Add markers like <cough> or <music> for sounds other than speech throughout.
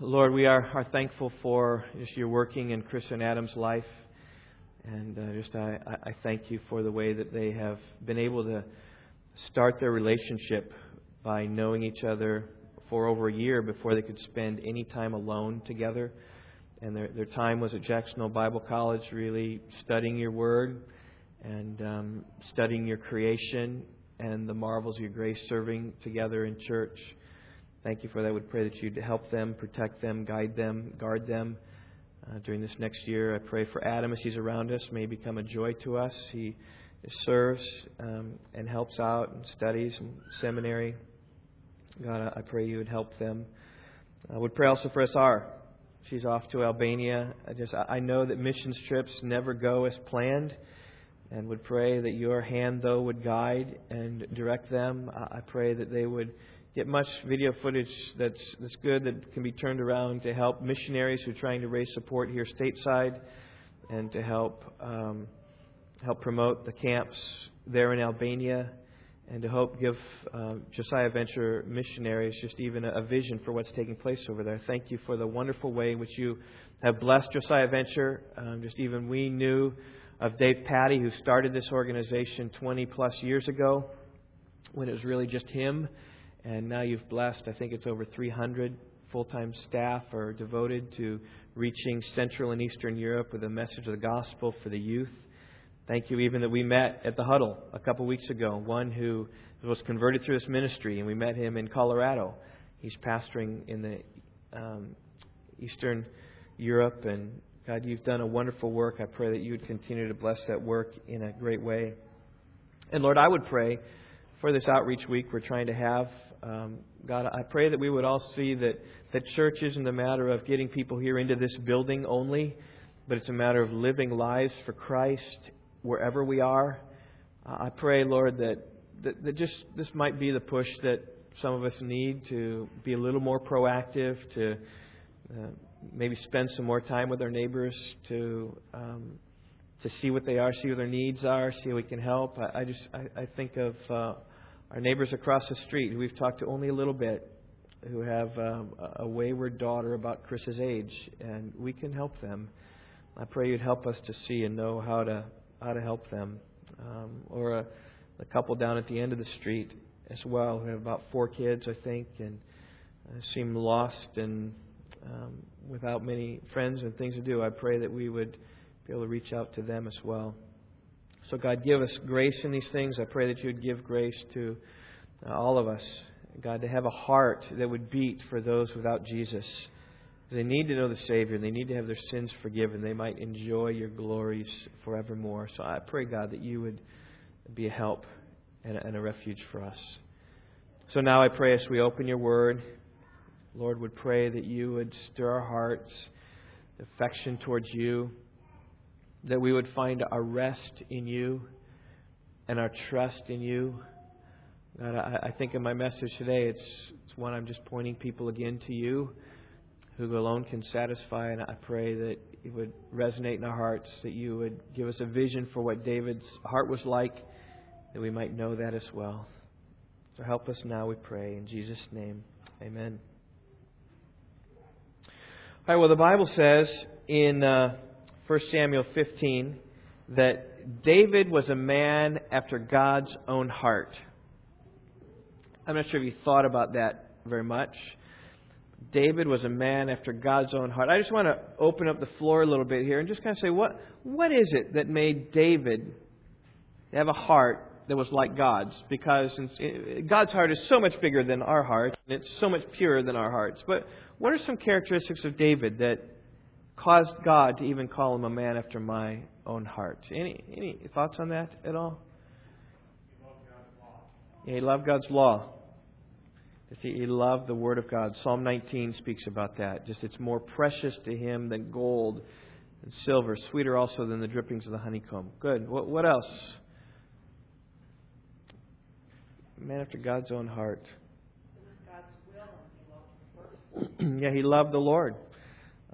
Lord, we are, are thankful for just your working in Chris and Adam's life. And uh, just I, I thank you for the way that they have been able to start their relationship by knowing each other for over a year before they could spend any time alone together. And their, their time was at Jacksonville Bible College, really studying your word and um, studying your creation and the marvels of your grace, serving together in church. Thank you for that. We pray that you'd help them, protect them, guide them, guard them uh, during this next year. I pray for Adam as he's around us, may become a joy to us. He serves um, and helps out and studies in seminary. God, I pray you would help them. I would pray also for SR. She's off to Albania. I just I know that missions trips never go as planned and would pray that your hand, though, would guide and direct them. I pray that they would get much video footage that's, that's good that can be turned around to help missionaries who are trying to raise support here stateside and to help um, help promote the camps there in Albania and to help give uh, Josiah Venture missionaries just even a, a vision for what's taking place over there. Thank you for the wonderful way in which you have blessed Josiah Venture. Um, just even we knew of Dave Patty, who started this organization 20 plus years ago when it was really just him. And now you've blessed, I think it's over 300 full time staff are devoted to reaching Central and Eastern Europe with the message of the gospel for the youth. Thank you, even that we met at the huddle a couple weeks ago. One who was converted through this ministry, and we met him in Colorado. He's pastoring in the um, Eastern Europe, and God, you've done a wonderful work. I pray that you would continue to bless that work in a great way. And Lord, I would pray for this outreach week we're trying to have. Um, God, I pray that we would all see that, that church isn't a matter of getting people here into this building only, but it's a matter of living lives for Christ wherever we are. Uh, I pray, Lord, that, that, that just this might be the push that some of us need to be a little more proactive, to uh, maybe spend some more time with our neighbors to um, to see what they are, see what their needs are, see how we can help. I, I just I, I think of uh, our neighbors across the street who we've talked to only a little bit, who have um, a wayward daughter about Chris's age, and we can help them. I pray you'd help us to see and know how to how to help them. Um, or a, a couple down at the end of the street as well who have about four kids, I think, and uh, seem lost and um, without many friends and things to do, I pray that we would be able to reach out to them as well. So, God, give us grace in these things. I pray that you would give grace to uh, all of us. God, to have a heart that would beat for those without Jesus. They need to know the Savior. They need to have their sins forgiven. They might enjoy your glories forevermore. So I pray, God, that you would be a help and a, and a refuge for us. So now I pray as we open your word. Lord, would pray that you would stir our hearts, affection towards you, that we would find our rest in you and our trust in you. God, I, I think in my message today, it's, it's one I'm just pointing people again to you, who alone can satisfy. And I pray that it would resonate in our hearts, that you would give us a vision for what David's heart was like, that we might know that as well. So help us now, we pray. In Jesus' name, amen. All right, well, the Bible says in uh, 1 Samuel 15 that David was a man after God's own heart. I'm not sure if you thought about that very much. David was a man after God's own heart. I just want to open up the floor a little bit here and just kind of say, what, what is it that made David have a heart that was like God's? Because eh, God's heart is so much bigger than our heart, and it's so much purer than our hearts. But what are some characteristics of David that caused God to even call him a man after my own heart? Any any thoughts on that at all? Yeah, he loved God's law. He loved the Word of God. Psalm 19 speaks about that. Just it's more precious to him than gold and silver, sweeter also than the drippings of the honeycomb. Good. What, what else? Man after God's own heart. <clears throat> yeah, he loved the Lord.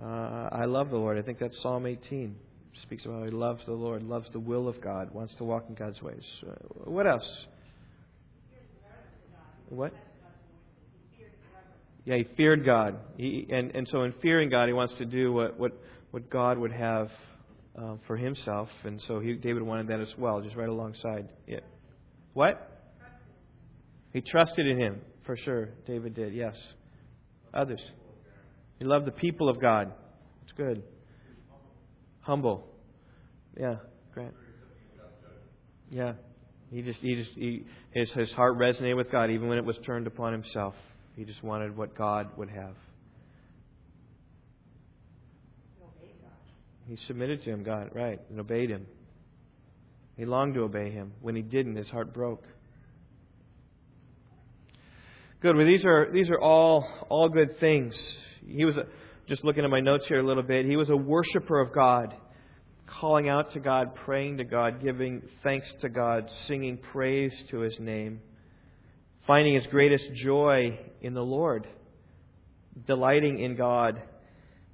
Uh, I love the Lord. I think that's Psalm 18. Speaks about how he loves the Lord, loves the will of God, wants to walk in God's ways. Uh, what else? What? Yeah, he feared God. He, and, and so in fearing God, he wants to do what, what, what God would have uh, for himself. And so he, David wanted that as well, just right alongside it. What? He trusted in him, for sure. David did, yes. Others. He loved the people of God. It's good. Humble. Yeah, Grant. Yeah. He just, he just, he, his, his heart resonated with God even when it was turned upon himself. He just wanted what God would have. He submitted to him, God, right, and obeyed him. He longed to obey him. When he didn't, his heart broke. Good. Well, these are these are all all good things. He was a, just looking at my notes here a little bit. He was a worshiper of God, calling out to God, praying to God, giving thanks to God, singing praise to His name, finding his greatest joy in the Lord, delighting in God,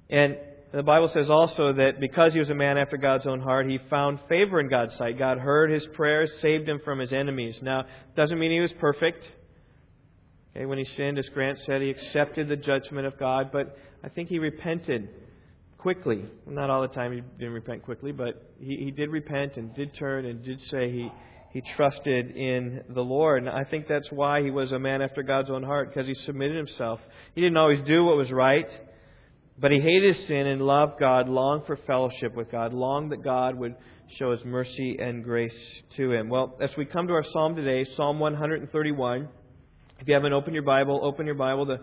and the Bible says also that because he was a man after God's own heart, he found favor in God's sight. God heard his prayers, saved him from his enemies. Now, doesn't mean he was perfect. Okay, when he sinned, as Grant said, he accepted the judgment of God, but I think he repented quickly. Not all the time he didn't repent quickly, but he, he did repent and did turn and did say he, he trusted in the Lord. And I think that's why he was a man after God's own heart, because he submitted himself. He didn't always do what was right. But he hated sin and loved God, longed for fellowship with God, longed that God would show his mercy and grace to him. Well, as we come to our psalm today, Psalm 131, if you haven't opened your Bible, open your Bible to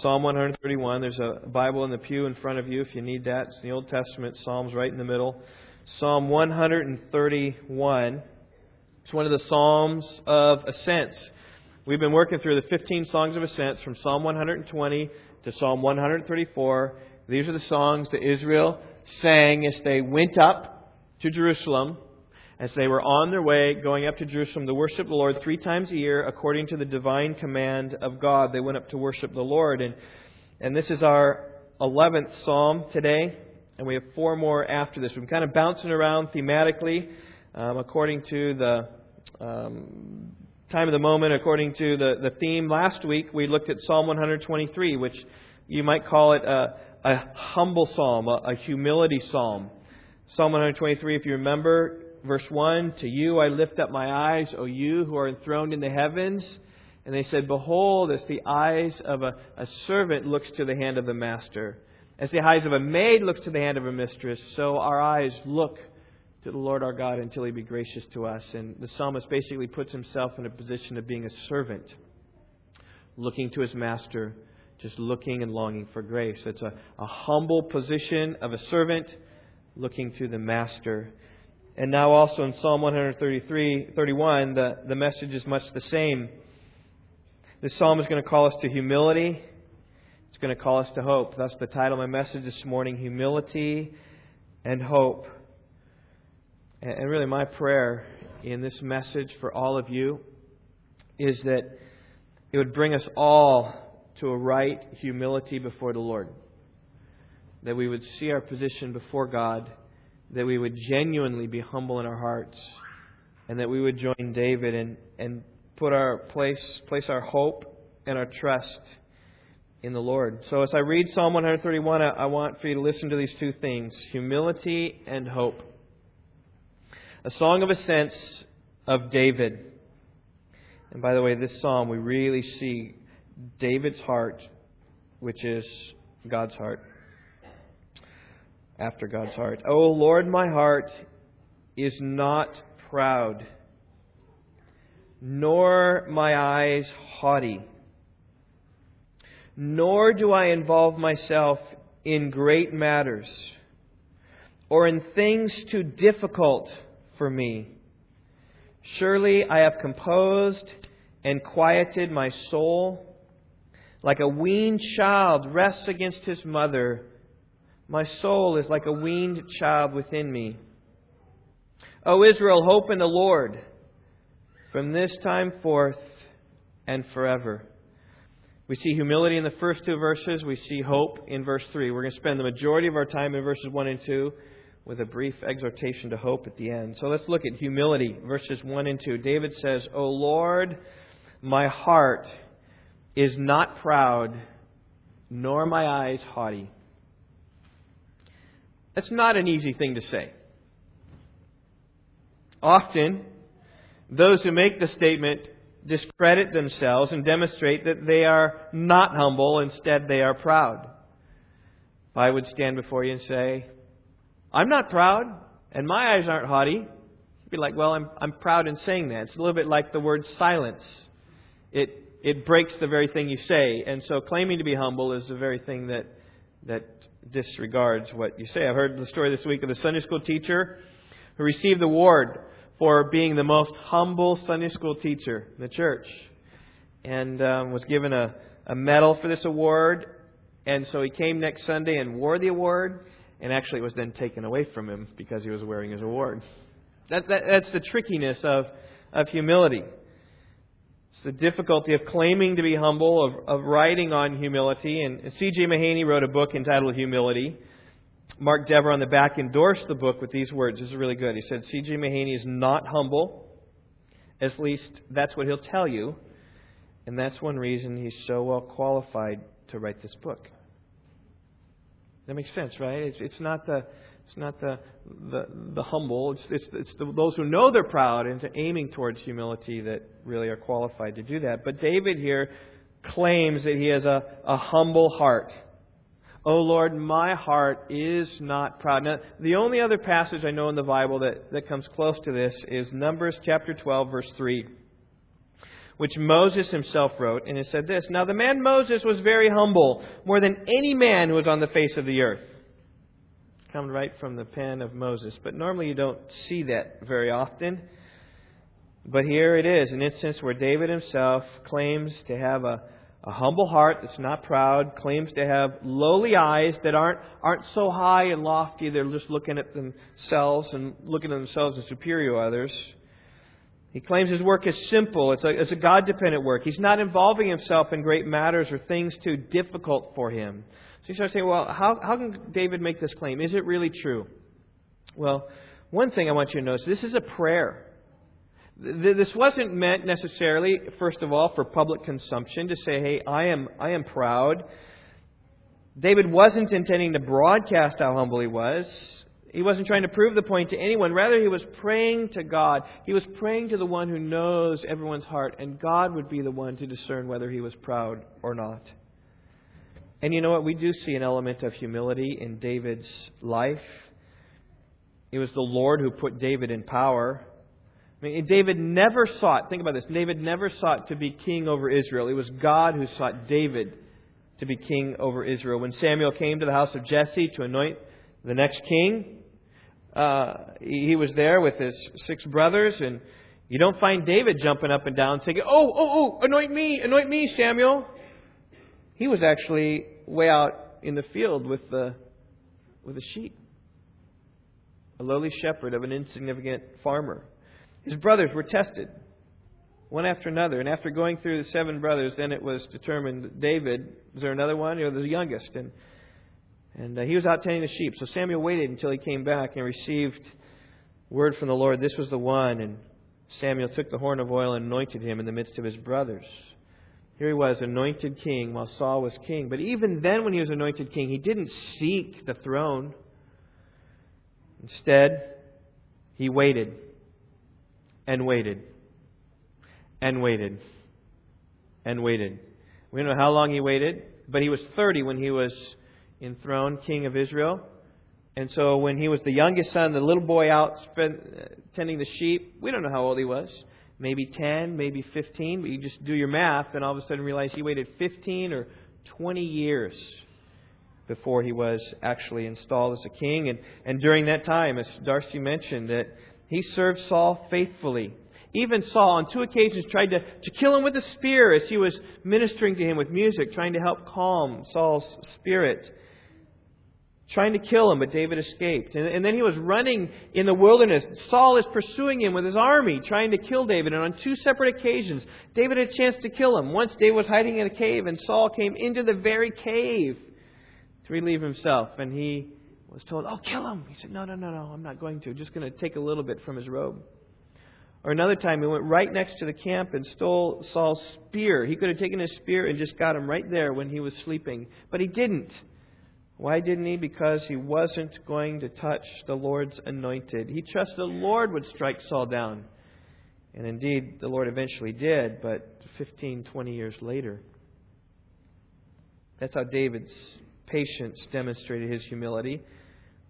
Psalm 131. There's a Bible in the pew in front of you if you need that. It's the Old Testament, Psalms right in the middle. Psalm 131. It's one of the Psalms of Ascents. We've been working through the 15 songs of ascents from Psalm 120 to Psalm 134. These are the songs that Israel sang as they went up to Jerusalem, as they were on their way going up to Jerusalem to worship the Lord three times a year according to the divine command of God. They went up to worship the Lord. And, and this is our 11th psalm today, and we have four more after this. We're kind of bouncing around thematically um, according to the. Um, time of the moment according to the, the theme. Last week we looked at Psalm 123, which you might call it a, a humble psalm, a, a humility psalm. Psalm 123, if you remember, verse 1 To you I lift up my eyes, O you who are enthroned in the heavens. And they said, Behold, as the eyes of a, a servant looks to the hand of the master, as the eyes of a maid looks to the hand of a mistress, so our eyes look to the Lord our God until he be gracious to us. And the psalmist basically puts himself in a position of being a servant, looking to his master just looking and longing for grace. It's a, a humble position of a servant looking to the master. And now also in Psalm 133, 31, the, the message is much the same. This psalm is going to call us to humility. It's going to call us to hope. That's the title of my message this morning, Humility and Hope. And really my prayer in this message for all of you is that it would bring us all to a right humility before the Lord. That we would see our position before God, that we would genuinely be humble in our hearts, and that we would join David and, and put our place place our hope and our trust in the Lord. So as I read Psalm 131, I, I want for you to listen to these two things humility and hope. A song of ascents of David. And by the way, this psalm, we really see David's heart, which is God's heart, after God's heart. O oh Lord, my heart is not proud, nor my eyes haughty, nor do I involve myself in great matters or in things too difficult for me. Surely I have composed and quieted my soul like a weaned child rests against his mother, my soul is like a weaned child within me. O Israel, hope in the Lord from this time forth and forever. We see humility in the first two verses. We see hope in verse 3. We're going to spend the majority of our time in verses 1 and 2 with a brief exhortation to hope at the end. So let's look at humility, verses 1 and 2. David says, O Lord, my heart is not proud, nor my eyes haughty. That's not an easy thing to say. Often, those who make the statement discredit themselves and demonstrate that they are not humble, instead, they are proud. If I would stand before you and say, I'm not proud, and my eyes aren't haughty, you'd be like, Well, I'm, I'm proud in saying that. It's a little bit like the word silence. It, it breaks the very thing you say, and so claiming to be humble is the very thing that, that disregards what you say. I've heard the story this week of a Sunday school teacher who received the award for being the most humble Sunday school teacher in the church and um, was given a, a medal for this award. And so he came next Sunday and wore the award, and actually it was then taken away from him because he was wearing his award. That, that, that's the trickiness of, of humility. It's the difficulty of claiming to be humble, of, of writing on humility. And C.J. Mahaney wrote a book entitled Humility. Mark Dever on the back endorsed the book with these words. This is really good. He said, C.J. Mahaney is not humble. At least that's what he'll tell you. And that's one reason he's so well qualified to write this book. That makes sense, right? It's, it's not the it's not the the, the humble. It's, it's, it's the, those who know they're proud and aiming towards humility that really are qualified to do that. But David here claims that he has a, a humble heart. Oh Lord, my heart is not proud. Now, the only other passage I know in the Bible that, that comes close to this is Numbers chapter 12, verse 3, which Moses himself wrote, and it said this Now the man Moses was very humble, more than any man who was on the face of the earth. Come right from the pen of Moses. But normally you don't see that very often. But here it is, an instance where David himself claims to have a a humble heart that's not proud, claims to have lowly eyes that aren't, aren't so high and lofty, they're just looking at themselves and looking at themselves as superior to others. He claims his work is simple. It's a, it's a God dependent work. He's not involving himself in great matters or things too difficult for him. You start saying, well, how, how can David make this claim? Is it really true? Well, one thing I want you to notice this is a prayer. This wasn't meant necessarily, first of all, for public consumption to say, hey, I am, I am proud. David wasn't intending to broadcast how humble he was. He wasn't trying to prove the point to anyone. Rather, he was praying to God. He was praying to the one who knows everyone's heart, and God would be the one to discern whether he was proud or not. And you know what? We do see an element of humility in David's life. It was the Lord who put David in power. I mean, David never sought, think about this, David never sought to be king over Israel. It was God who sought David to be king over Israel. When Samuel came to the house of Jesse to anoint the next king, uh, he was there with his six brothers, and you don't find David jumping up and down saying, Oh, oh, oh, anoint me, anoint me, Samuel. He was actually way out in the field with the, with the sheep, a lowly shepherd of an insignificant farmer. His brothers were tested, one after another. And after going through the seven brothers, then it was determined that David, was there another one? Was the youngest. And, and uh, he was out tending the sheep. So Samuel waited until he came back and received word from the Lord. This was the one. And Samuel took the horn of oil and anointed him in the midst of his brothers. Here he was, anointed king, while Saul was king. But even then, when he was anointed king, he didn't seek the throne. Instead, he waited and waited and waited and waited. We don't know how long he waited, but he was 30 when he was enthroned king of Israel. And so when he was the youngest son, the little boy out uh, tending the sheep, we don't know how old he was. Maybe 10, maybe 15, but you just do your math and all of a sudden realize he waited 15 or 20 years before he was actually installed as a king. And, and during that time, as Darcy mentioned, that he served Saul faithfully. Even Saul, on two occasions, tried to, to kill him with a spear as he was ministering to him with music, trying to help calm Saul's spirit. Trying to kill him, but David escaped. And, and then he was running in the wilderness. Saul is pursuing him with his army, trying to kill David. And on two separate occasions, David had a chance to kill him. Once David was hiding in a cave, and Saul came into the very cave to relieve himself. And he was told, Oh, kill him. He said, No, no, no, no, I'm not going to. I'm just going to take a little bit from his robe. Or another time, he went right next to the camp and stole Saul's spear. He could have taken his spear and just got him right there when he was sleeping. But he didn't. Why didn't he? Because he wasn't going to touch the Lord's anointed. He trusted the Lord would strike Saul down. And indeed, the Lord eventually did, but 15, 20 years later. That's how David's patience demonstrated his humility.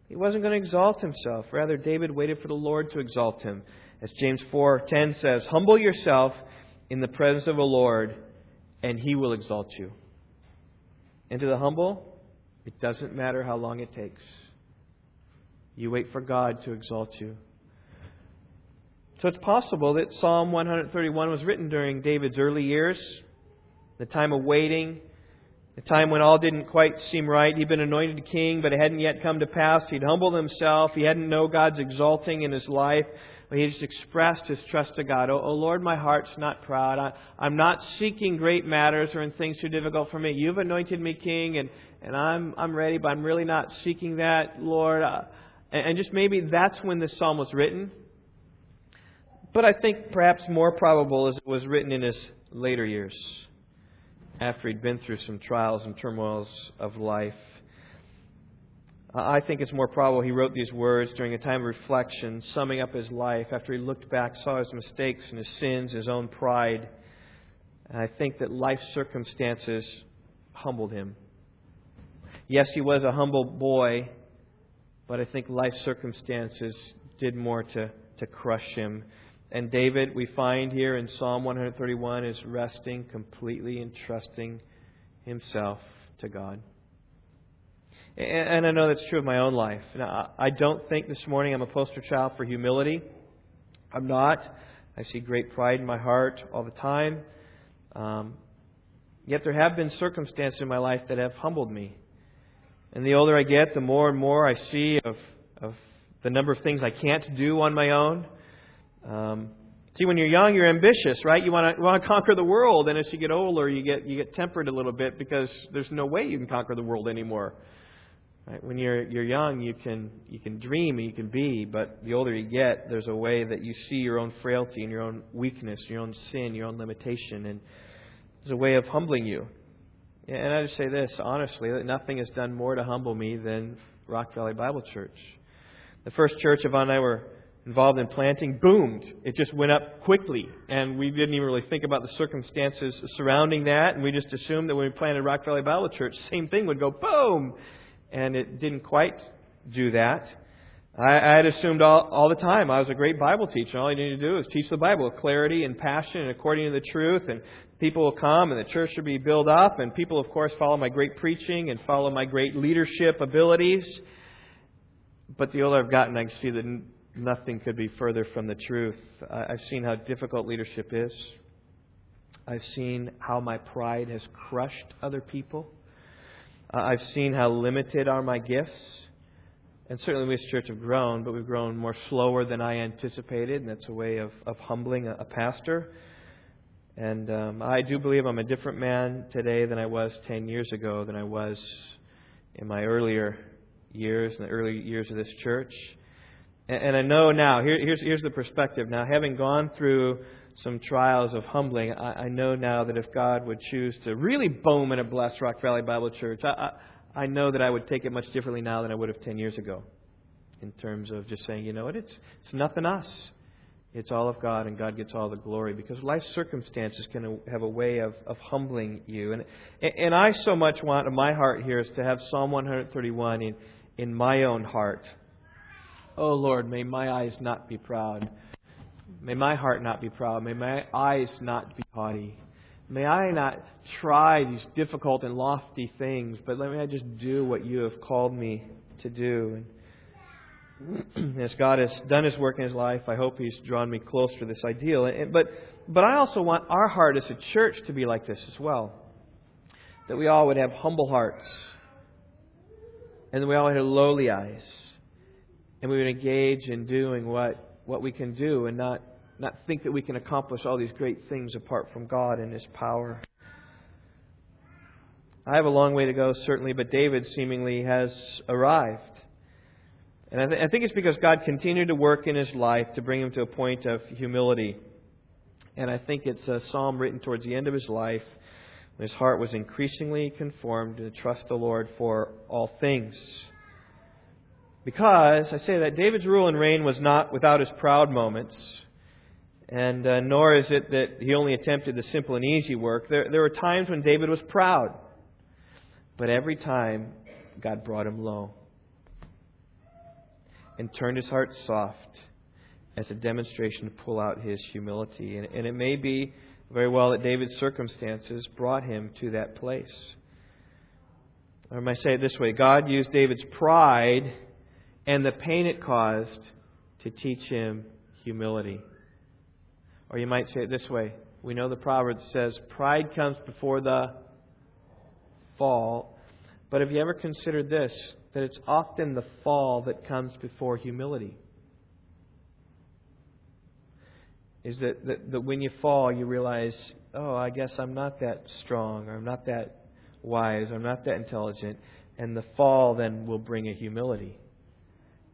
He wasn't going to exalt himself. Rather, David waited for the Lord to exalt him. As James 4:10 says, "Humble yourself in the presence of the Lord, and he will exalt you." And to the humble, it doesn't matter how long it takes. You wait for God to exalt you. So it's possible that Psalm 131 was written during David's early years, the time of waiting, the time when all didn't quite seem right. He'd been anointed king, but it hadn't yet come to pass. He'd humbled himself. He hadn't known God's exalting in his life. But he just expressed his trust to God. Oh, oh Lord, my heart's not proud. I, I'm not seeking great matters or in things too difficult for me. You've anointed me king, and, and I'm, I'm ready, but I'm really not seeking that, Lord. Uh, and, and just maybe that's when this psalm was written. But I think perhaps more probable is it was written in his later years after he'd been through some trials and turmoils of life. I think it's more probable he wrote these words during a time of reflection, summing up his life after he looked back, saw his mistakes and his sins, his own pride. And I think that life circumstances humbled him. Yes, he was a humble boy, but I think life circumstances did more to, to crush him and David, we find here in Psalm 131, is resting completely and trusting himself to God. And I know that's true of my own life. Now, I don't think this morning I'm a poster child for humility. I'm not. I see great pride in my heart all the time. Um, yet there have been circumstances in my life that have humbled me. And the older I get, the more and more I see of, of the number of things I can't do on my own um, see, when you're young, you're ambitious, right? You want to conquer the world, and as you get older, you get you get tempered a little bit because there's no way you can conquer the world anymore. Right? When you're you're young, you can you can dream and you can be, but the older you get, there's a way that you see your own frailty and your own weakness, your own sin, your own limitation, and there's a way of humbling you. And I just say this honestly that nothing has done more to humble me than Rock Valley Bible Church. The first church Yvonne and I were involved in planting boomed. It just went up quickly, and we didn't even really think about the circumstances surrounding that, and we just assumed that when we planted Rock Valley Bible Church, same thing would go boom, and it didn't quite do that. I, had assumed all, all the time I was a great Bible teacher. All I needed to do is teach the Bible with clarity and passion and according to the truth, and people will come, and the church will be built up, and people, of course, follow my great preaching and follow my great leadership abilities. But the older I've gotten, I see that nothing could be further from the truth. I've seen how difficult leadership is. I've seen how my pride has crushed other people. I've seen how limited are my gifts. And certainly we as a church have grown, but we've grown more slower than I anticipated, and that's a way of, of humbling a, a pastor. And um, I do believe I'm a different man today than I was 10 years ago, than I was in my earlier years, in the early years of this church. And I know now, here, here's, here's the perspective. Now, having gone through some trials of humbling, I, I know now that if God would choose to really boom and bless Rock Valley Bible Church, I, I, I know that I would take it much differently now than I would have 10 years ago. In terms of just saying, you know what, it's, it's nothing us. It's all of God, and God gets all the glory because life circumstances can have a way of, of humbling you. And, and I so much want in my heart here is to have Psalm 131 in, in my own heart Oh Lord, may my eyes not be proud. May my heart not be proud. May my eyes not be haughty. May I not try these difficult and lofty things, but let me just do what you have called me to do. And <clears throat> as God has done His work in His life, I hope He's drawn me closer to this ideal. But, but I also want our heart as a church to be like this as well. That we all would have humble hearts, and that we all would have lowly eyes and we would engage in doing what, what we can do and not, not think that we can accomplish all these great things apart from God and His power. I have a long way to go, certainly, but David seemingly has arrived. And I, th- I think it's because God continued to work in his life to bring him to a point of humility. And I think it's a psalm written towards the end of his life when his heart was increasingly conformed to trust the Lord for all things. Because, I say that David's rule and reign was not without his proud moments, and uh, nor is it that he only attempted the simple and easy work. There, there were times when David was proud, but every time God brought him low and turned his heart soft as a demonstration to pull out his humility. And, and it may be very well that David's circumstances brought him to that place. Or I might say it this way God used David's pride and the pain it caused to teach him humility. Or you might say it this way we know the proverb says, Pride comes before the fall. But have you ever considered this? That it's often the fall that comes before humility. Is that, that, that when you fall, you realize, oh, I guess I'm not that strong, or I'm not that wise, or I'm not that intelligent. And the fall then will bring a humility.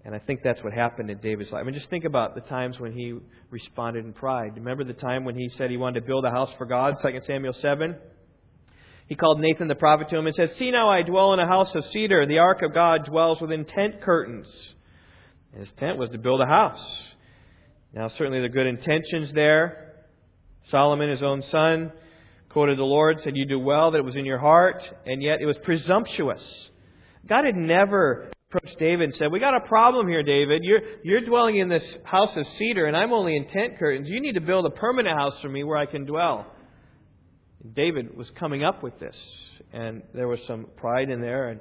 And I think that's what happened in David's life. I mean, just think about the times when he responded in pride. Remember the time when he said he wanted to build a house for God, 2 Samuel 7? He called Nathan the prophet to him and said, See now, I dwell in a house of cedar. The ark of God dwells within tent curtains. His tent was to build a house. Now, certainly the good intentions there. Solomon, his own son, quoted the Lord, said, You do well that it was in your heart, and yet it was presumptuous. God had never approached David and said, We got a problem here, David. You're, you're dwelling in this house of cedar, and I'm only in tent curtains. You need to build a permanent house for me where I can dwell. David was coming up with this, and there was some pride in there, and,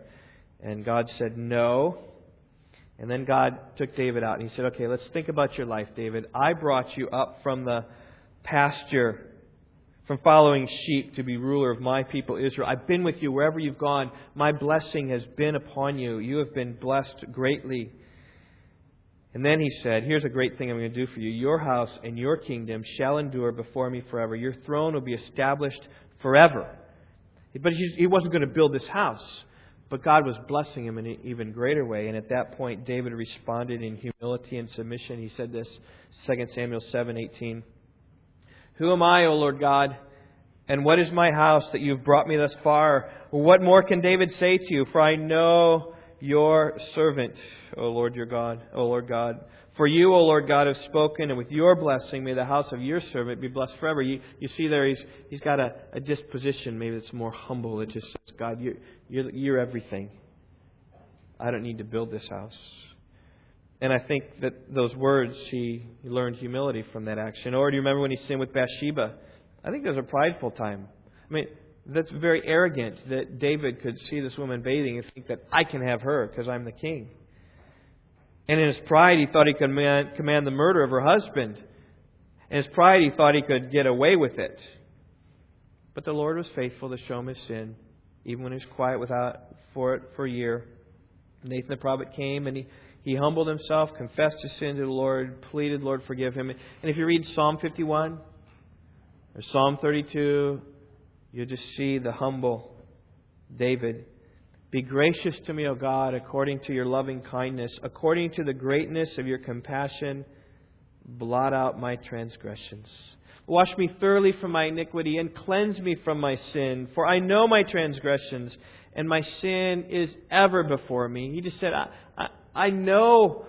and God said, No. And then God took David out, and He said, Okay, let's think about your life, David. I brought you up from the pasture from following sheep to be ruler of my people Israel. I've been with you wherever you've gone. My blessing has been upon you. You have been blessed greatly. And then he said, Here's a great thing I'm going to do for you. Your house and your kingdom shall endure before me forever. Your throne will be established forever. But he wasn't going to build this house. But God was blessing him in an even greater way. And at that point, David responded in humility and submission. He said this, 2 Samuel 7 18. Who am I, O Lord God? And what is my house that you've brought me thus far? What more can David say to you? For I know your servant, O Lord your God, O Lord God. For you, O Lord God, have spoken, and with your blessing may the house of your servant be blessed forever. You, you see there, he's, he's got a, a disposition maybe that's more humble. It just says, God, you're, you're, you're everything. I don't need to build this house. And I think that those words, he learned humility from that action. Or do you remember when he sinned with Bathsheba? I think there's a prideful time. I mean, that's very arrogant that David could see this woman bathing and think that I can have her because I'm the king. And in his pride, he thought he could command, command the murder of her husband. In his pride, he thought he could get away with it. But the Lord was faithful to show him his sin, even when he was quiet without for it for a year. Nathan the prophet came and he he humbled himself, confessed his sin to the Lord, pleaded, Lord, forgive him. And if you read Psalm 51 or Psalm 32, you'll just see the humble David. Be gracious to me, O God, according to your loving kindness, according to the greatness of your compassion, blot out my transgressions. Wash me thoroughly from my iniquity and cleanse me from my sin, for I know my transgressions and my sin is ever before me. He just said, I, I, I know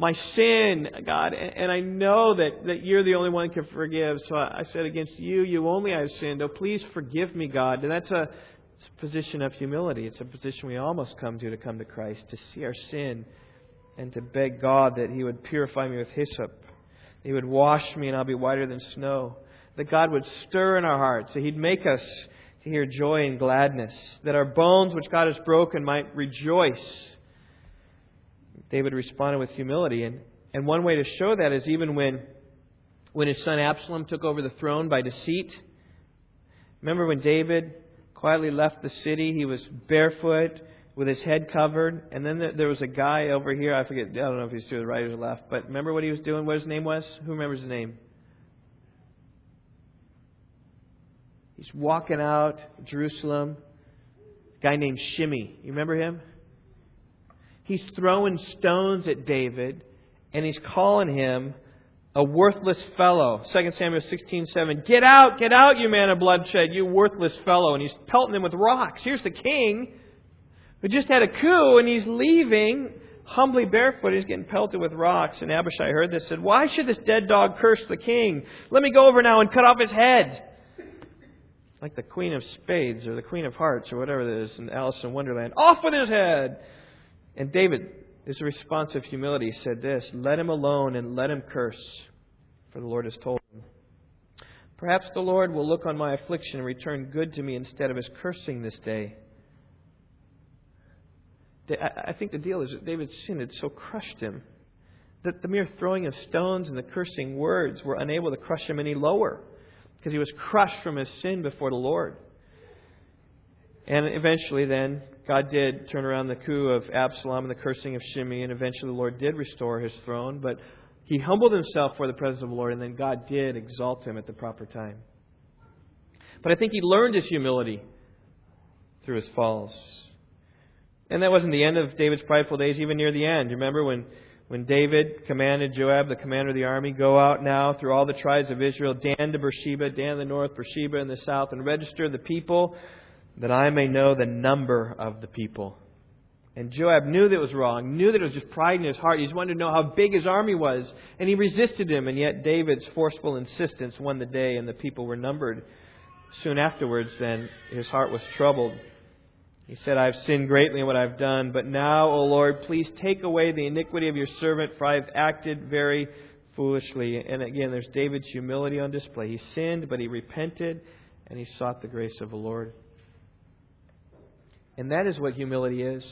my sin, God, and I know that, that you're the only one who can forgive. So I said, Against you, you only I have sinned. Oh, please forgive me, God. And that's a, a position of humility. It's a position we almost come to to come to Christ, to see our sin and to beg God that He would purify me with hyssop. He would wash me and I'll be whiter than snow. That God would stir in our hearts, that He'd make us to hear joy and gladness, that our bones which God has broken might rejoice David responded with humility. And, and one way to show that is even when, when his son Absalom took over the throne by deceit. Remember when David quietly left the city? He was barefoot with his head covered. And then there was a guy over here. I forget. I don't know if he's to the right or left. But remember what he was doing? What his name was? Who remembers his name? He's walking out Jerusalem. A guy named Shimei. You remember him? He's throwing stones at David, and he's calling him a worthless fellow. 2 Samuel 16:7. Get out, get out, you man of bloodshed, you worthless fellow. And he's pelting him with rocks. Here's the king who just had a coup, and he's leaving humbly barefoot. He's getting pelted with rocks. And Abishai heard this, and said, Why should this dead dog curse the king? Let me go over now and cut off his head. Like the Queen of Spades or the Queen of Hearts or whatever it is in Alice in Wonderland. Off with his head! And David, his response of humility, said this Let him alone and let him curse, for the Lord has told him. Perhaps the Lord will look on my affliction and return good to me instead of his cursing this day. I think the deal is that David's sin had so crushed him that the mere throwing of stones and the cursing words were unable to crush him any lower because he was crushed from his sin before the Lord. And eventually, then, God did turn around the coup of Absalom and the cursing of Shimei, and eventually the Lord did restore his throne. But he humbled himself for the presence of the Lord, and then God did exalt him at the proper time. But I think he learned his humility through his falls. And that wasn't the end of David's prideful days, even near the end. Remember when, when David commanded Joab, the commander of the army, go out now through all the tribes of Israel, Dan to Beersheba, Dan in the north, Beersheba in the south, and register the people that I may know the number of the people. And Joab knew that it was wrong, knew that it was just pride in his heart. He just wanted to know how big his army was. And he resisted him, and yet David's forceful insistence won the day, and the people were numbered. Soon afterwards, then, his heart was troubled. He said, I have sinned greatly in what I've done, but now, O Lord, please take away the iniquity of your servant, for I have acted very foolishly. And again, there's David's humility on display. He sinned, but he repented, and he sought the grace of the Lord. And that is what humility is.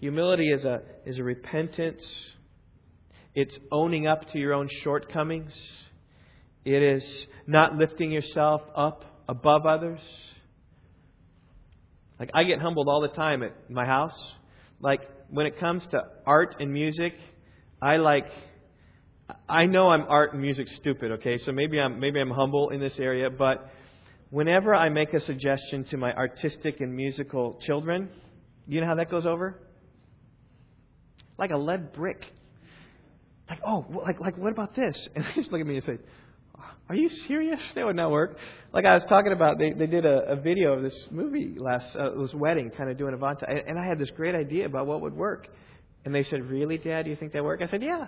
Humility is a, is a repentance. It's owning up to your own shortcomings. It is not lifting yourself up above others. Like, I get humbled all the time at my house. Like, when it comes to art and music, I like. I know I'm art and music stupid, okay? So maybe I'm maybe I'm humble in this area, but whenever I make a suggestion to my artistic and musical children, you know how that goes over? Like a lead brick. Like, oh, like like what about this? <laughs> And they just look at me and say, "Are you serious? That would not work." like I was talking about, they they did a, a video of this movie last uh, was wedding, kind of doing Avanta, and I had this great idea about what would work, and they said, "Really, Dad? Do you think that would work?" I said, "Yeah."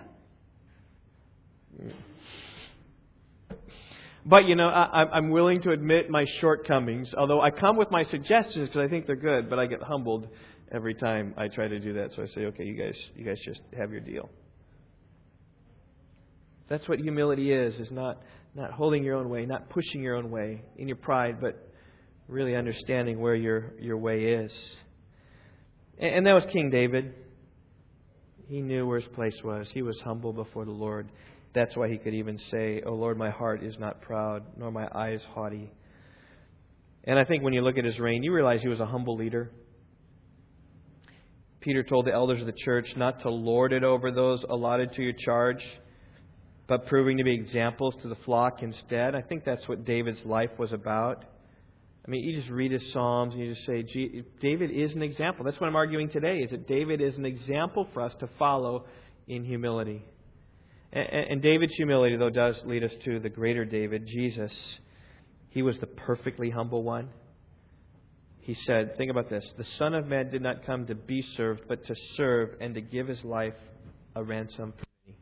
But you know, I, I'm willing to admit my shortcomings, although I come with my suggestions because I think they're good. But I get humbled every time I try to do that. So I say, "Okay, you guys, you guys just have your deal." That's what humility is: is not not holding your own way, not pushing your own way in your pride, but really understanding where your, your way is. And, and that was King David. He knew where his place was. He was humble before the Lord. That's why he could even say, O Lord, my heart is not proud, nor my eyes haughty. And I think when you look at his reign, you realize he was a humble leader. Peter told the elders of the church not to lord it over those allotted to your charge but proving to be examples to the flock instead. I think that's what David's life was about. I mean, you just read his Psalms and you just say, David is an example. That's what I'm arguing today, is that David is an example for us to follow in humility. And David's humility, though, does lead us to the greater David, Jesus. He was the perfectly humble one. He said, think about this the Son of Man did not come to be served, but to serve and to give his life a ransom for me.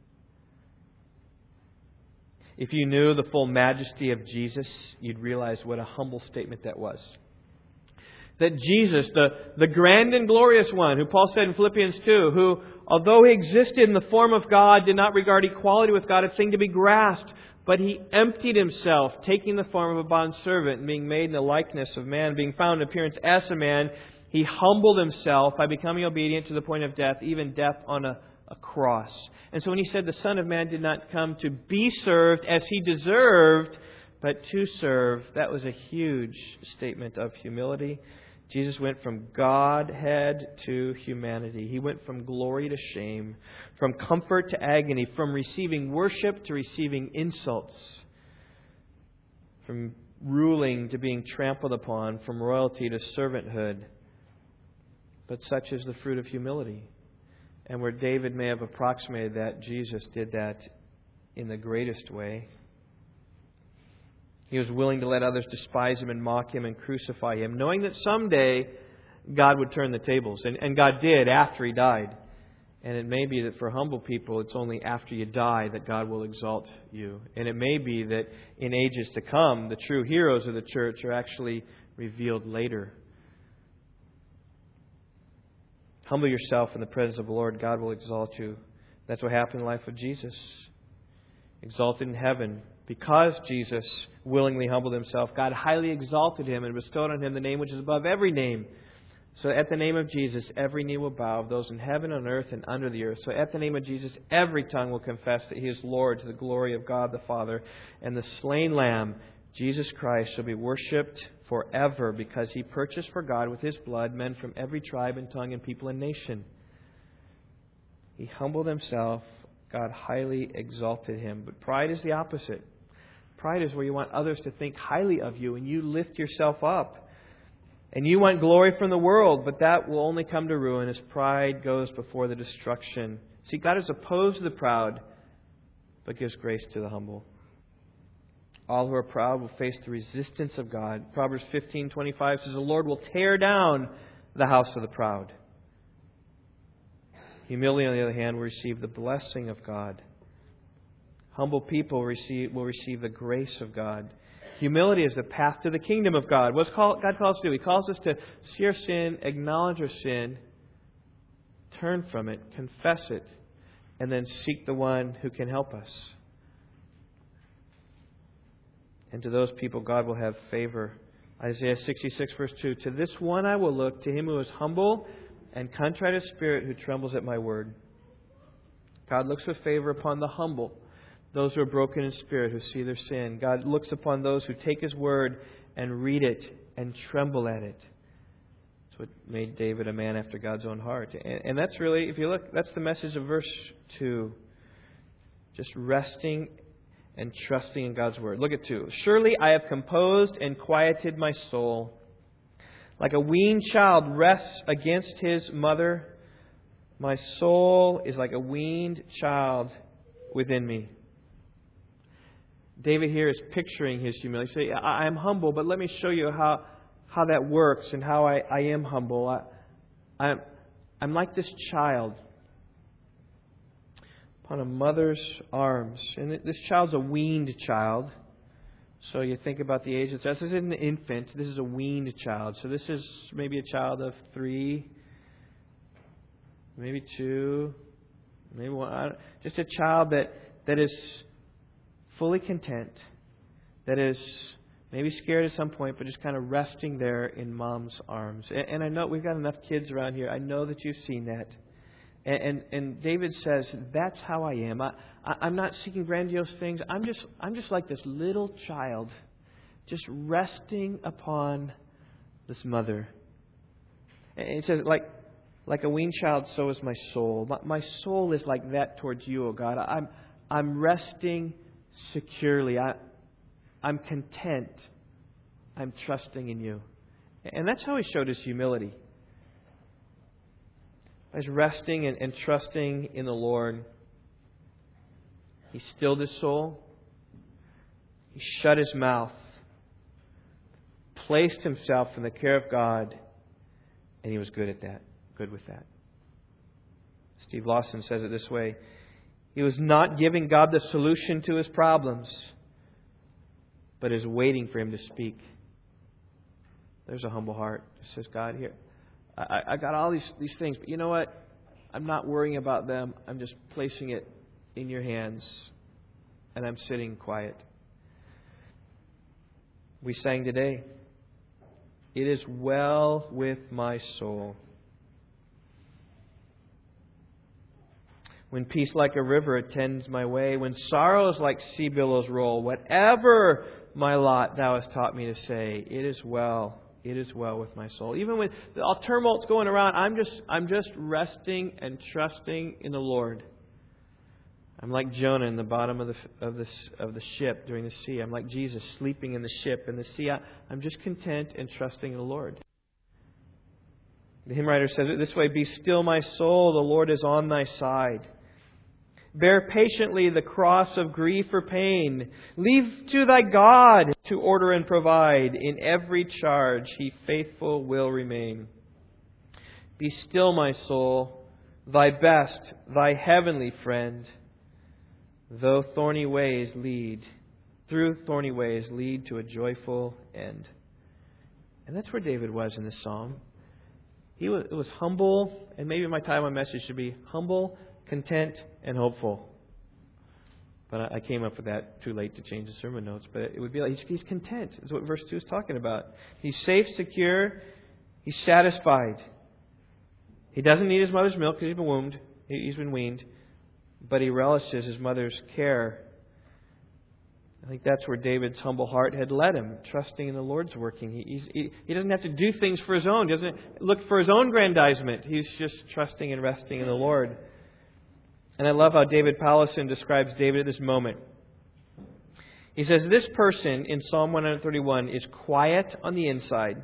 if you knew the full majesty of Jesus, you'd realize what a humble statement that was. That Jesus, the, the grand and glorious one, who Paul said in Philippians 2, who, although he existed in the form of God, did not regard equality with God a thing to be grasped, but he emptied himself, taking the form of a bondservant, and being made in the likeness of man, being found in appearance as a man, he humbled himself by becoming obedient to the point of death, even death on a a cross. And so when he said the Son of Man did not come to be served as he deserved, but to serve, that was a huge statement of humility. Jesus went from Godhead to humanity. He went from glory to shame, from comfort to agony, from receiving worship to receiving insults, from ruling to being trampled upon, from royalty to servanthood. but such is the fruit of humility. And where David may have approximated that, Jesus did that in the greatest way. He was willing to let others despise him and mock him and crucify him, knowing that someday God would turn the tables. And, and God did after he died. And it may be that for humble people, it's only after you die that God will exalt you. And it may be that in ages to come, the true heroes of the church are actually revealed later. Humble yourself in the presence of the Lord, God will exalt you. That's what happened in the life of Jesus. Exalted in heaven. Because Jesus willingly humbled himself, God highly exalted him and bestowed on him the name which is above every name so at the name of Jesus, every knee will bow those in heaven and earth and under the earth. So at the name of Jesus, every tongue will confess that he is Lord to the glory of God the Father. And the slain Lamb, Jesus Christ, shall be worshipped forever because he purchased for God with his blood men from every tribe and tongue and people and nation. He humbled himself. God highly exalted him. But pride is the opposite. Pride is where you want others to think highly of you and you lift yourself up. And you want glory from the world, but that will only come to ruin as pride goes before the destruction. See, God is opposed to the proud, but gives grace to the humble. All who are proud will face the resistance of God. Proverbs 15:25 says, "The Lord will tear down the house of the proud." Humility, on the other hand, will receive the blessing of God. Humble people receive, will receive the grace of God. Humility is the path to the kingdom of God. What's God calls us to do? He calls us to see our sin, acknowledge our sin, turn from it, confess it, and then seek the one who can help us. And to those people, God will have favor. Isaiah 66, verse 2 To this one I will look, to him who is humble and contrite of spirit, who trembles at my word. God looks with favor upon the humble those who are broken in spirit, who see their sin. God looks upon those who take His word and read it and tremble at it. That's what made David a man after God's own heart. And, and that's really, if you look, that's the message of verse 2. Just resting and trusting in God's word. Look at 2. Surely I have composed and quieted my soul. Like a weaned child rests against his mother, my soul is like a weaned child within me. David here is picturing his humility. Say, I am humble, but let me show you how, how that works and how I, I am humble. I, I'm, I'm like this child upon a mother's arms. And this child's a weaned child. So you think about the age this isn't an infant. This is a weaned child. So this is maybe a child of three, maybe two, maybe one. Just a child that, that is fully content, that is maybe scared at some point, but just kind of resting there in mom's arms. And, and I know we've got enough kids around here. I know that you've seen that. And, and, David says, That's how I am. I, I'm not seeking grandiose things. I'm just, I'm just like this little child, just resting upon this mother. And it says, like, like a weaned child, so is my soul. My, my soul is like that towards you, O oh God. I'm, I'm resting securely. I, I'm content. I'm trusting in you. And that's how he showed his humility. He's resting and, and trusting in the Lord. He stilled his soul. He shut his mouth, placed himself in the care of God, and he was good at that, good with that. Steve Lawson says it this way he was not giving God the solution to his problems, but is waiting for him to speak. There's a humble heart. Says, God, here, I, I got all these, these things, but you know what? I'm not worrying about them. I'm just placing it in your hands, and I'm sitting quiet. We sang today, It is well with my soul. When peace like a river attends my way, when sorrows like sea billows roll, whatever my lot thou hast taught me to say, it is well, it is well with my soul. Even when the tumult's going around, I'm just I'm just resting and trusting in the Lord. I'm like Jonah in the bottom of the of the of the ship during the sea. I'm like Jesus sleeping in the ship in the sea. I, I'm just content and trusting in the Lord. The hymn writer says it this way Be still, my soul, the Lord is on thy side. Bear patiently the cross of grief or pain. Leave to thy God to order and provide. In every charge he faithful will remain. Be still, my soul, thy best, thy heavenly friend. Though thorny ways lead, through thorny ways lead to a joyful end. And that's where David was in this psalm. He was, was humble, and maybe my title, my message should be humble, content, and hopeful. But I came up with that too late to change the sermon notes. But it would be like he's, content. Is what verse 2 is talking about. He's safe, secure, he's satisfied. He doesn't need his mother's milk because he's been weaned. He's been weaned. But he relishes his mother's care I think that's where David's humble heart had led him, trusting in the Lord's working. He, he, he doesn't have to do things for his own, he doesn't look for his own grandizement. He's just trusting and resting in the Lord. And I love how David Powlison describes David at this moment. He says, This person in Psalm 131 is quiet on the inside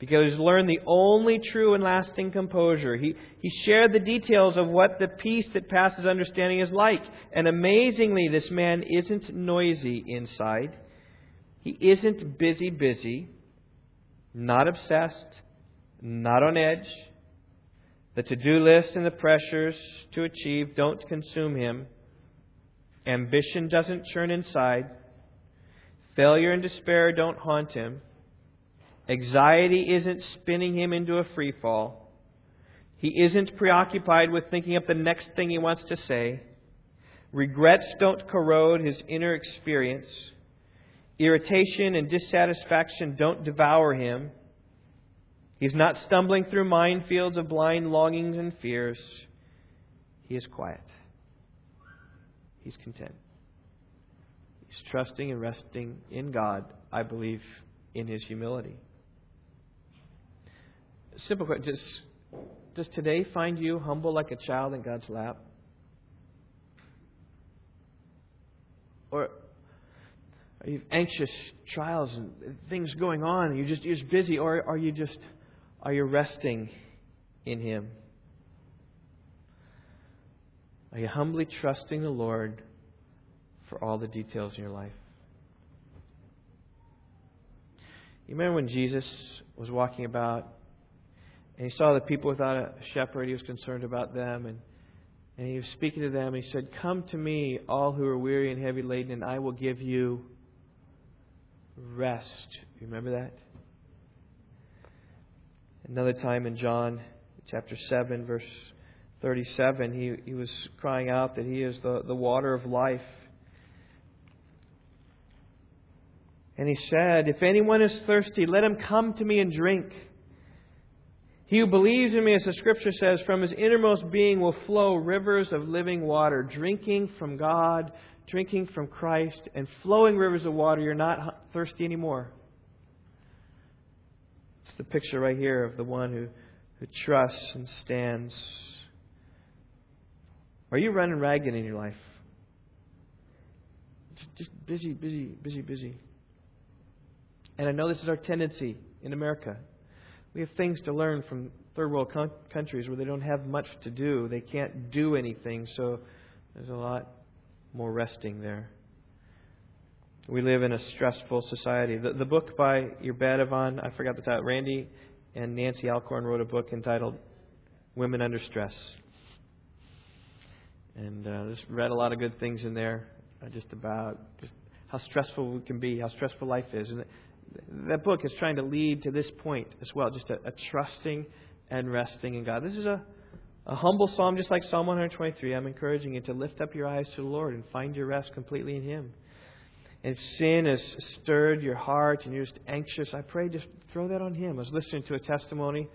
because he's learned the only true and lasting composure. He, he shared the details of what the peace that passes understanding is like. And amazingly, this man isn't noisy inside. He isn't busy, busy, not obsessed, not on edge. The to do list and the pressures to achieve don't consume him. Ambition doesn't churn inside. Failure and despair don't haunt him. Anxiety isn't spinning him into a free fall. He isn't preoccupied with thinking up the next thing he wants to say. Regrets don't corrode his inner experience. Irritation and dissatisfaction don't devour him. He's not stumbling through minefields of blind longings and fears. He is quiet. He's content. He's trusting and resting in God, I believe, in his humility simple question. Does, does today find you humble like a child in God's lap? Or are you anxious trials and things going on and you're just, you're just busy? Or are you just, are you resting in Him? Are you humbly trusting the Lord for all the details in your life? You remember when Jesus was walking about and he saw the people without a shepherd. He was concerned about them. And, and he was speaking to them. And he said, Come to me, all who are weary and heavy laden, and I will give you rest. You Remember that? Another time in John chapter 7, verse 37, he, he was crying out that he is the, the water of life. And he said, If anyone is thirsty, let him come to me and drink. He who believes in me, as the scripture says, from his innermost being will flow rivers of living water, drinking from God, drinking from Christ, and flowing rivers of water. You're not thirsty anymore. The picture right here of the one who, who trusts and stands. Are you running ragged in your life? Just busy, busy, busy, busy. And I know this is our tendency in America. We have things to learn from third world countries where they don't have much to do. They can't do anything, so there's a lot more resting there. We live in a stressful society. The, the book by Yvonne, I forgot the title, Randy and Nancy Alcorn wrote a book entitled Women Under Stress. And uh, just read a lot of good things in there, uh, just about just how stressful we can be, how stressful life is. And that book is trying to lead to this point as well, just a, a trusting and resting in God. This is a, a humble psalm, just like Psalm 123. I'm encouraging you to lift up your eyes to the Lord and find your rest completely in Him. And sin has stirred your heart and you're just anxious, I pray just throw that on Him. I was listening to a testimony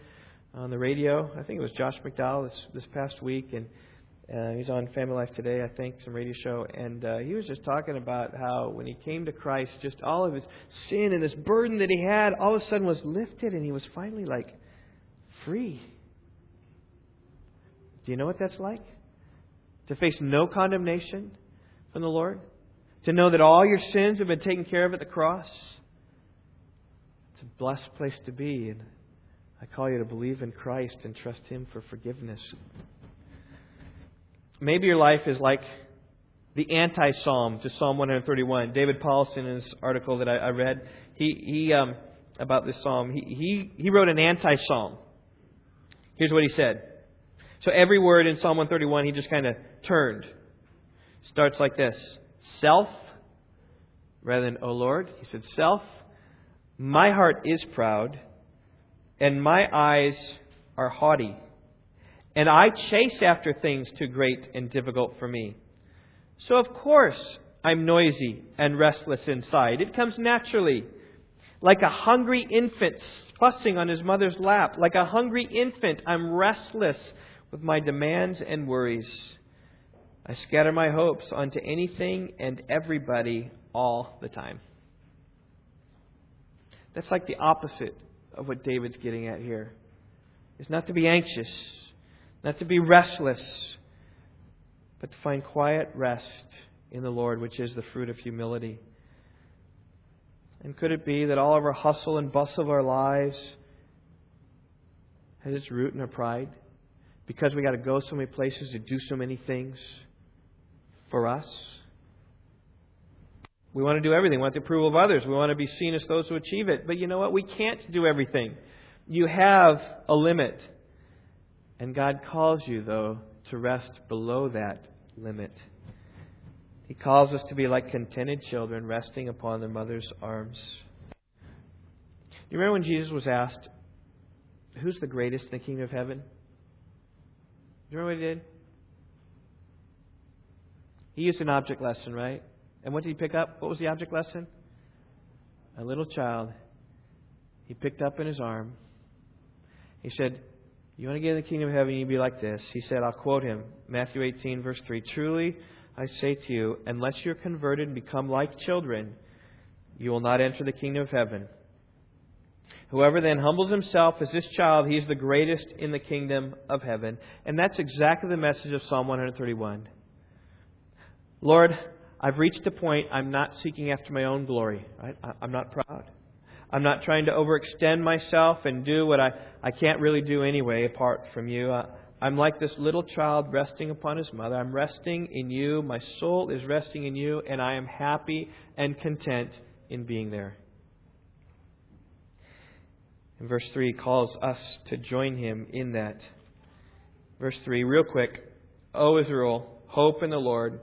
on the radio. I think it was Josh McDowell this, this past week, and uh, he's on Family Life Today, I think, some radio show, and uh, he was just talking about how when he came to Christ, just all of his sin and this burden that he had, all of a sudden was lifted, and he was finally like free. Do you know what that's like? To face no condemnation from the Lord, to know that all your sins have been taken care of at the cross. It's a blessed place to be, and I call you to believe in Christ and trust Him for forgiveness. Maybe your life is like the anti psalm to Psalm 131. David Powlison, in his article that I, I read, he, he um, about this psalm, he, he, he wrote an anti psalm. Here's what he said. So every word in Psalm 131, he just kind of turned. Starts like this Self, rather than, O Lord. He said, Self, my heart is proud, and my eyes are haughty. And I chase after things too great and difficult for me. So, of course, I'm noisy and restless inside. It comes naturally. Like a hungry infant fussing on his mother's lap. Like a hungry infant, I'm restless with my demands and worries. I scatter my hopes onto anything and everybody all the time. That's like the opposite of what David's getting at here. It's not to be anxious, not to be restless, but to find quiet rest in the Lord, which is the fruit of humility. And could it be that all of our hustle and bustle of our lives has its root in our pride? Because we got to go so many places to do so many things for us? We want to do everything. We want the approval of others. We want to be seen as those who achieve it. But you know what? We can't do everything. You have a limit. And God calls you, though, to rest below that limit. He calls us to be like contented children resting upon their mother's arms. You remember when Jesus was asked, Who's the greatest in the kingdom of heaven? Do you remember what he did? He used an object lesson, right? And what did he pick up? What was the object lesson? A little child. He picked up in his arm. He said, You want to get in the kingdom of heaven, you be like this. He said, I'll quote him Matthew 18, verse 3 Truly, I say to you, unless you're converted and become like children, you will not enter the kingdom of heaven. Whoever then humbles himself as this child, he is the greatest in the kingdom of heaven. And that's exactly the message of Psalm 131. Lord, I've reached a point I'm not seeking after my own glory. Right? I'm not proud. I'm not trying to overextend myself and do what I, I can't really do anyway apart from you. I, I'm like this little child resting upon his mother. I'm resting in you. My soul is resting in you, and I am happy and content in being there. And verse 3 calls us to join him in that. Verse 3, real quick. O Israel, hope in the Lord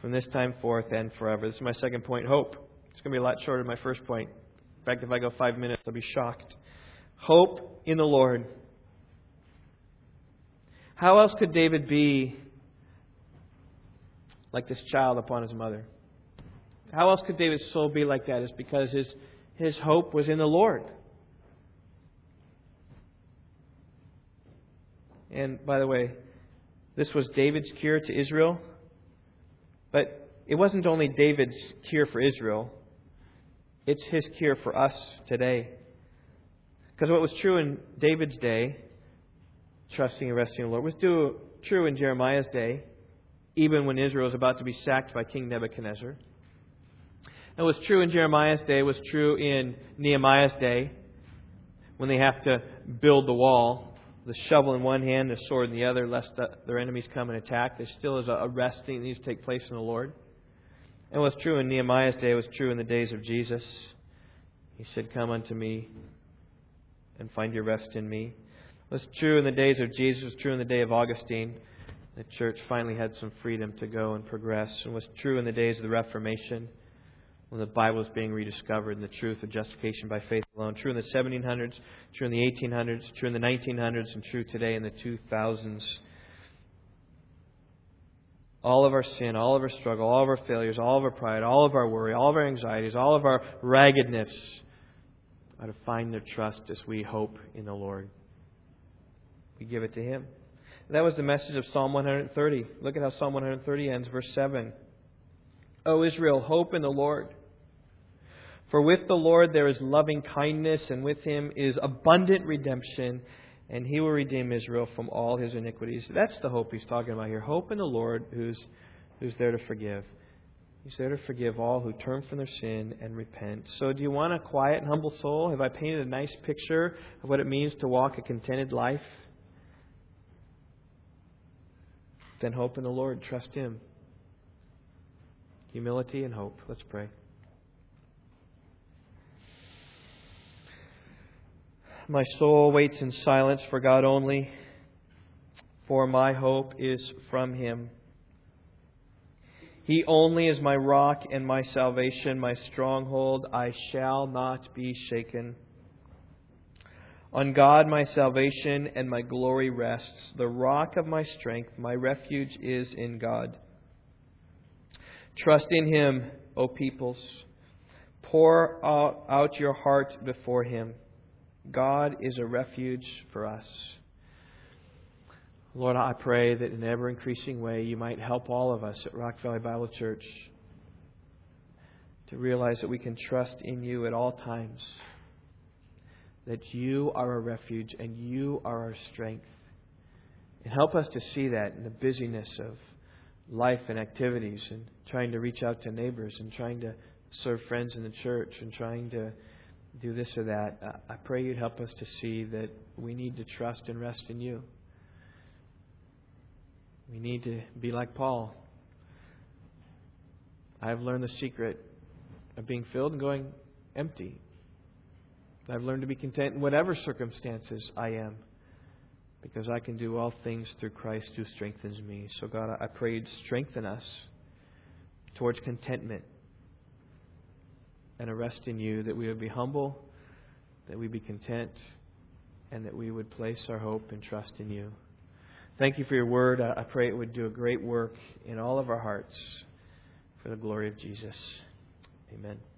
from this time forth and forever. This is my second point hope. It's going to be a lot shorter than my first point. In fact, if I go five minutes, I'll be shocked. Hope in the Lord. How else could David be like this child upon his mother? How else could David's soul be like that? Is because his, his hope was in the Lord. And by the way, this was David's cure to Israel. But it wasn't only David's cure for Israel, it's his cure for us today. Because what was true in David's day, trusting and resting in the Lord, was true in Jeremiah's day, even when Israel was about to be sacked by King Nebuchadnezzar. And what was true in Jeremiah's day was true in Nehemiah's day, when they have to build the wall the shovel in one hand, the sword in the other, lest the, their enemies come and attack. There still is a, resting that needs to take place in the Lord. And what's true in Nehemiah's day was true in the days of Jesus. He said, Come unto me and find your rest in me. What's true in the days of Jesus was true in the day of Augustine. The church finally had some freedom to go and progress. And was true in the days of the Reformation when the Bible is being rediscovered and the truth of justification by faith alone. True in the 1700s, true in the 1800s, true in the 1900s, and true today in the 2000s. All of our sin, all of our struggle, all of our failures, all of our pride, all of our worry, all of our anxieties, all of our raggedness are to find their trust as we hope in the Lord. We give it to Him. That was the message of Psalm 130. Look at how Psalm 130 ends, verse 7. O Israel, hope in the Lord. For with the Lord there is loving kindness, and with him is abundant redemption, and he will redeem Israel from all his iniquities. That's the hope he's talking about here. Hope in the Lord who's, who's there to forgive. He's there to forgive all who turn from their sin and repent. So, do you want a quiet and humble soul? Have I painted a nice picture of what it means to walk a contented life? Then hope in the Lord. Trust Him. Humility and hope. Let's pray. My soul waits in silence for God only, for my hope is from Him. He only is my rock and my salvation, my stronghold. I shall not be shaken. On God my salvation and my glory rests. The rock of my strength, my refuge is in God. Trust in Him, O peoples. Pour out your heart before Him. God is a refuge for us. Lord, I pray that in an ever increasing way you might help all of us at Rock Valley Bible Church to realize that we can trust in you at all times, that you are a refuge and you are our strength. And help us to see that in the busyness of life and activities and trying to reach out to neighbors and trying to serve friends in the church and trying to do this or that. Uh, I pray you'd help us to see that we need to trust and rest in you. We need to be like Paul. I've learned the secret of being filled and going empty. I've learned to be content in whatever circumstances I am because I can do all things through Christ who strengthens me. So, God, I pray you'd strengthen us towards contentment and a rest in you, that we would be humble, that we be content, and that we would place our hope and trust in you. Thank you for your word. I pray it would do a great work in all of our hearts for the glory of Jesus. Amen.